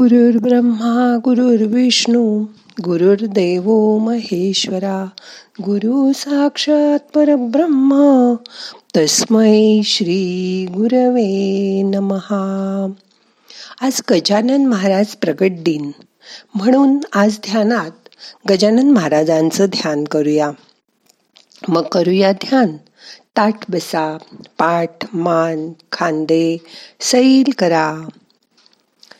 ब्रह्मा गुरुर्विष्णू गुरुर्देव महेश्वरा गुरु साक्षात परब्रह्म तस्मै श्री गुरवे नमहा आज गजानन महाराज प्रगट दिन. म्हणून आज ध्यानात गजानन महाराजांचं ध्यान करूया. मग करूया ध्यान. ताट बसा पाठ मान खांदे सैल करा.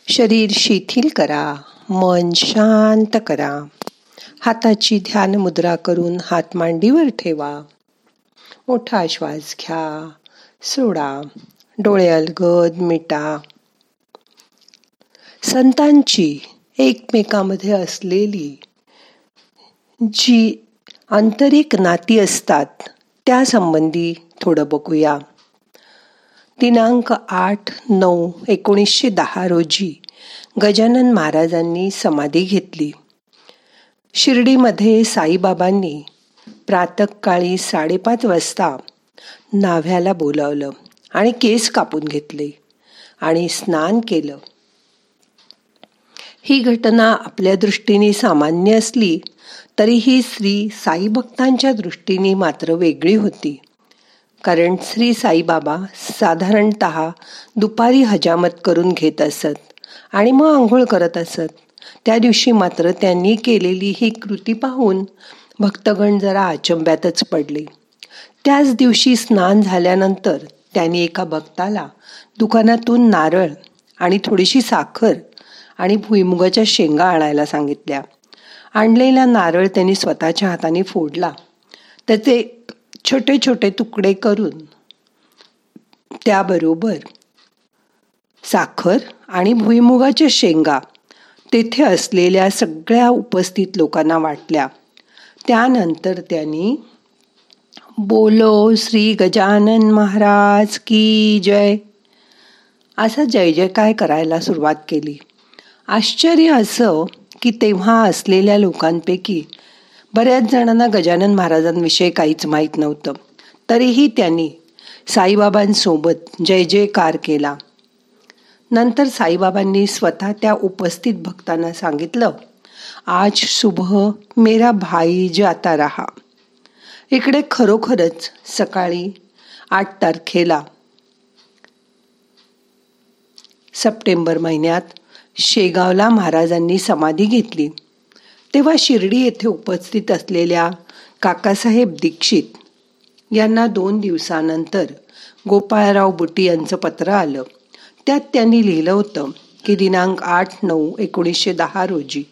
शरीर शिथिल करा मन शांत करा. हाताची ध्यान मुद्रा करून हात मांडीवर ठेवा. मोठा श्वास घ्या सोडा डोळे अलगद मिटा. संतांची एकमेकामध्ये असलेली जी आंतरिक नाती असतात त्यासंबंधी थोडं बघूया. दिनांक आठ नऊ एकोणीसशे दहा रोजी गजानन महाराजांनी समाधी घेतली. शिर्डीमध्ये साईबाबांनी प्रातकाळी साडेपाच वाजता नाव्याला बोलावलं आणि केस कापून घेतले आणि स्नान केलं. ही घटना आपल्या दृष्टीने सामान्य असली तरीही श्री साई भक्तांच्या दृष्टीने मात्र वेगळी होती. कारण श्री साईबाबा साधारणत दुपारी हजामत करून घेत असत आणि मग आंघोळ करत असत. त्या दिवशी मात्र त्यांनी केलेली ही कृती पाहून भक्तगण जरा अचंब्यातच पडले. त्याच दिवशी स्नान झाल्यानंतर त्यांनी एका भक्ताला दुकानातून नारळ आणि थोडीशी साखर आणि भुईमुगाच्या शेंगा आणायला सांगितल्या. आणलेला नारळ त्यांनी स्वतःच्या हाताने फोडला. त्याचे छोटे छोटे तुकडे करून त्याबरोबर साखर आणि भुईमुगाच्या शेंगा तेथे असलेल्या सगळ्या उपस्थित लोकांना वाटल्या. त्यानंतर त्यांनी बोलो श्री गजानन महाराज की जय. असा जय जय काय करायला सुरुवात केली. आश्चर्य असं की तेव्हा असलेल्या लोकांपैकी बऱ्याच जणांना गजानन महाराजांविषयी काहीच माहीत नव्हतं. तरीही त्यांनी साईबाबांसोबत जय जयकार केला. नंतर साईबाबांनी स्वतः त्या उपस्थित भक्तांना सांगितलं आज सुबह मेरा भाई जाता रहा. इकडे खरोखरच सकाळी आठ तारखेला सप्टेंबर महिन्यात शेगावला महाराजांनी समाधी घेतली. तेव्हा शिर्डी येथे उपस्थित असलेल्या काकासाहेब दीक्षित यांना दोन दिवसानंतर गोपाळराव बुटी यांचं पत्र आलं. त्यात त्यांनी लिहिलं होतं की दिनांक आठ नऊ एकोणीसशे दहा रोजी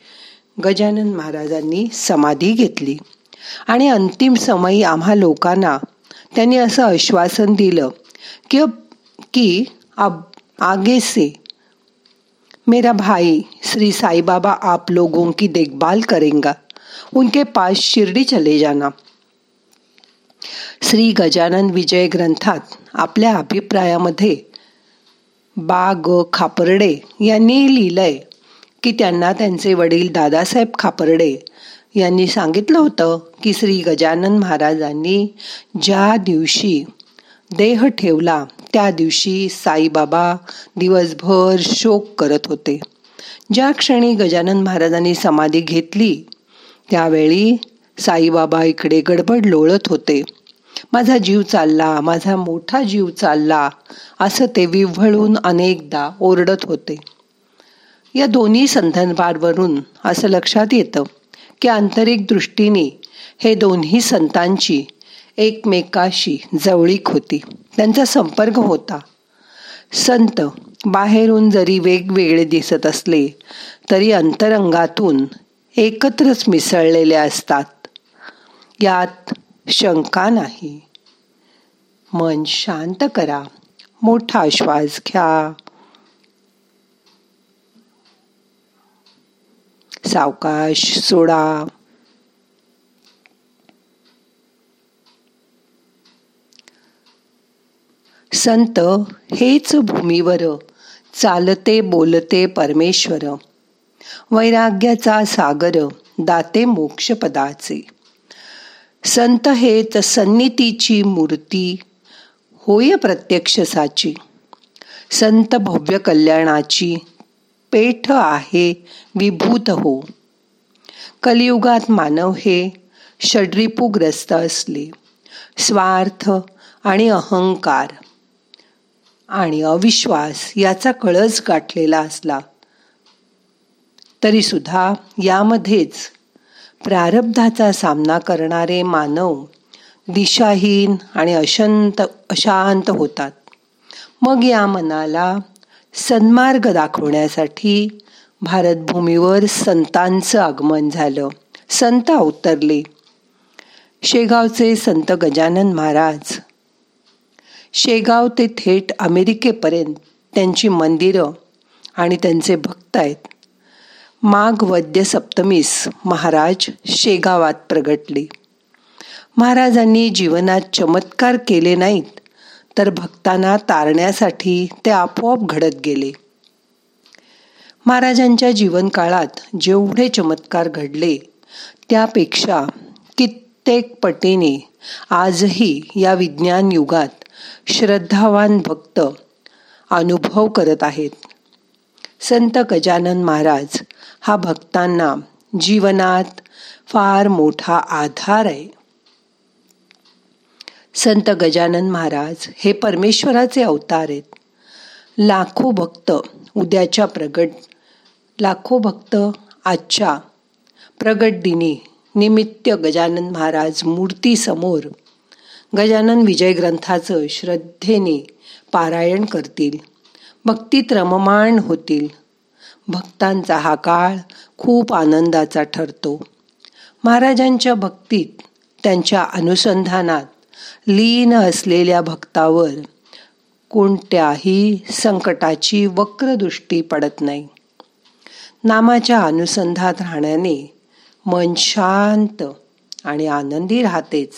गजानन महाराजांनी समाधी घेतली. आणि अंतिम समयी आम्हा लोकांना त्यांनी असं आश्वासन दिलं की की अब आगे से मेरा भाई श्री साई बाबा आप लोगों की देखभाल करेगा। उनके पास शिर्डी चले जाना। श्री गजानन विजय ग्रंथात आपल्या अभिप्रायामध्ये बा ग खापर्डे यांनी लिहिलंय की त्यांना त्यांचे वडील दादासाहेब खापर्डे यांनी सांगितलं होतं की श्री गजानन महाराजांनी ज्या दिवशी देह ठेवला. त्या दिवशी साईबाबा दिवसभर शोक करत होते. ज्या क्षणी गजानन महाराजांनी समाधी घेतली त्यावेळी साईबाबा इकडे गडबड लोळत होते. माझा जीव चालला माझा मोठा जीव चालला असं ते विव्हळून अनेकदा ओरडत होते. या दोन्ही संदर्भांवरून असं लक्षात येतं की आंतरिक दृष्टीने हे दोन्ही संतांची एकमेकाशी जवळीक होती. त्यांचा संपर्क होता. संत बाहेरून जरी वेगवेगळे दिसत असले तरी अंतरंगातून एकत्रच मिसळलेले असतात. यात शंका नाही. मन शांत करा. मोठा श्वास घ्या. सावकाश सोडा. संत हेच भूमीवर चालते बोलते परमेश्वर. वैराग्याचा सागर दाते मोक्षपदाचे. संत हेच सन्नितीची मूर्ती होय प्रत्यक्ष साची संत भव्य कल्याणाची पेठ आहे विभूत हो. कलियुगात मानव हे षड्रिपूग्रस्त असले. स्वार्थ आणि अहंकार आणि अविश्वास याचा कळस गाठलेला असला. तरीसुद्धा यामध्येच प्रारब्धाचा सामना करणारे मानव दिशाहीन आणि अशांत अशांत होतात. मग या मनाला सन्मार्ग दाखवण्यासाठी भारतभूमीवर संतांचं आगमन झालं. संत अवतरले. शेगावचे संत गजानन महाराज शेगाव ते थेट अमेरिकेपर्यंत त्यांची मंदिरं आणि त्यांचे भक्त आहेत. माघ वद्य सप्तमीस महाराज शेगावात प्रगटले. महाराजांनी जीवनात चमत्कार केले नाहीत तर भक्तांना तारण्यासाठी ते आपोआप घडत गेले. महाराजांच्या जीवनकाळात जेवढे चमत्कार घडले त्यापेक्षा कित्येक पटीने आजही या विज्ञान युगात श्रद्धावान भक्त अनुभव करत आहेत. संत गजानन महाराज हा भक्तांना जीवनात फार मोठा आधार आहे. संत गजानन महाराज हे परमेश्वराचे अवतार आहेत. लाखो भक्त उद्याच्या प्रगट लाखो भक्त आजच्या प्रगट दिनी निमित्त गजानन महाराज मूर्तीसमोर गजानन विजय ग्रंथाचं श्रद्धेने पारायण करतील. भक्तीत रममाण होतील. भक्तांचा हा काळ खूप आनंदाचा ठरतो. महाराजांच्या भक्तीत त्यांच्या अनुसंधानात लीन असलेल्या भक्तावर कोणत्याही संकटाची वक्रदृष्टी पडत नाही. नामाच्या अनुसंधात राहण्याने मन शांत आणि आनंदी राहतेच.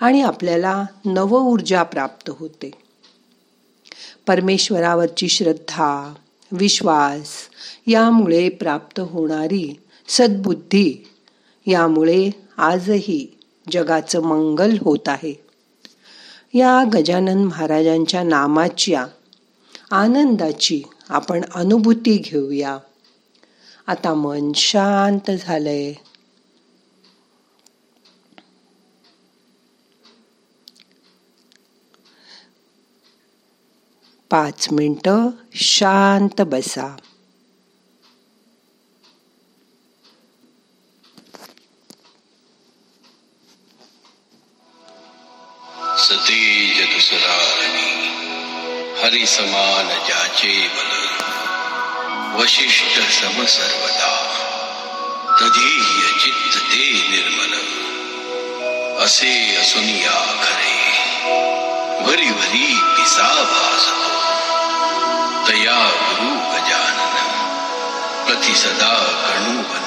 आणि आपल्याला नव ऊर्जा प्राप्त होते. परमेश्वरावरची श्रद्धा विश्वास यामुळे प्राप्त होणारी सद्बुद्धी यामुळे आजही जगाचं मंगल होत आहे. या गजानन महाराजांच्या नामाच्या आनंदाची आपण अनुभूती घेऊया. आता मन शांत झालंय. पाच मिनटं शांत बसा. सतेज दुसरारणी हरि समान जाचे बल. वशिष्ठ सम सर्वदा तधीय चित्त ते निर्मल. असे असुनिया खरे, वरी वरी पिसा भासतो दया गुरु गजानन। प्रतिसदा गणू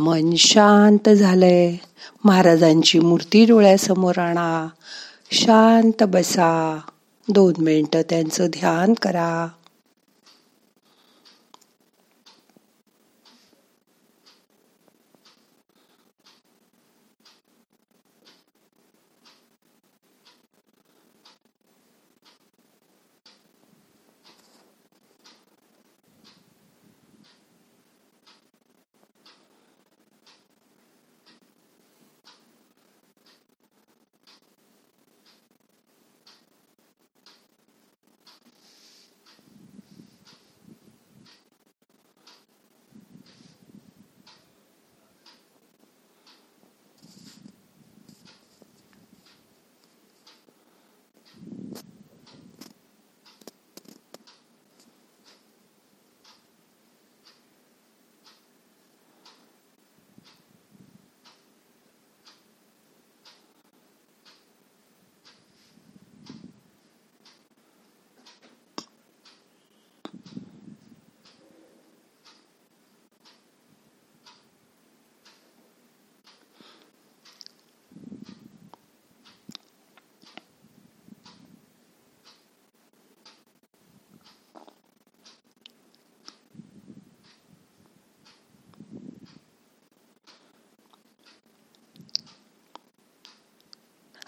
मन शांत झालंय महाराजांची मूर्ती डोळ्यासमोर आणा. शांत बसा. दोन मिनटं त्यांचं ध्यान करा.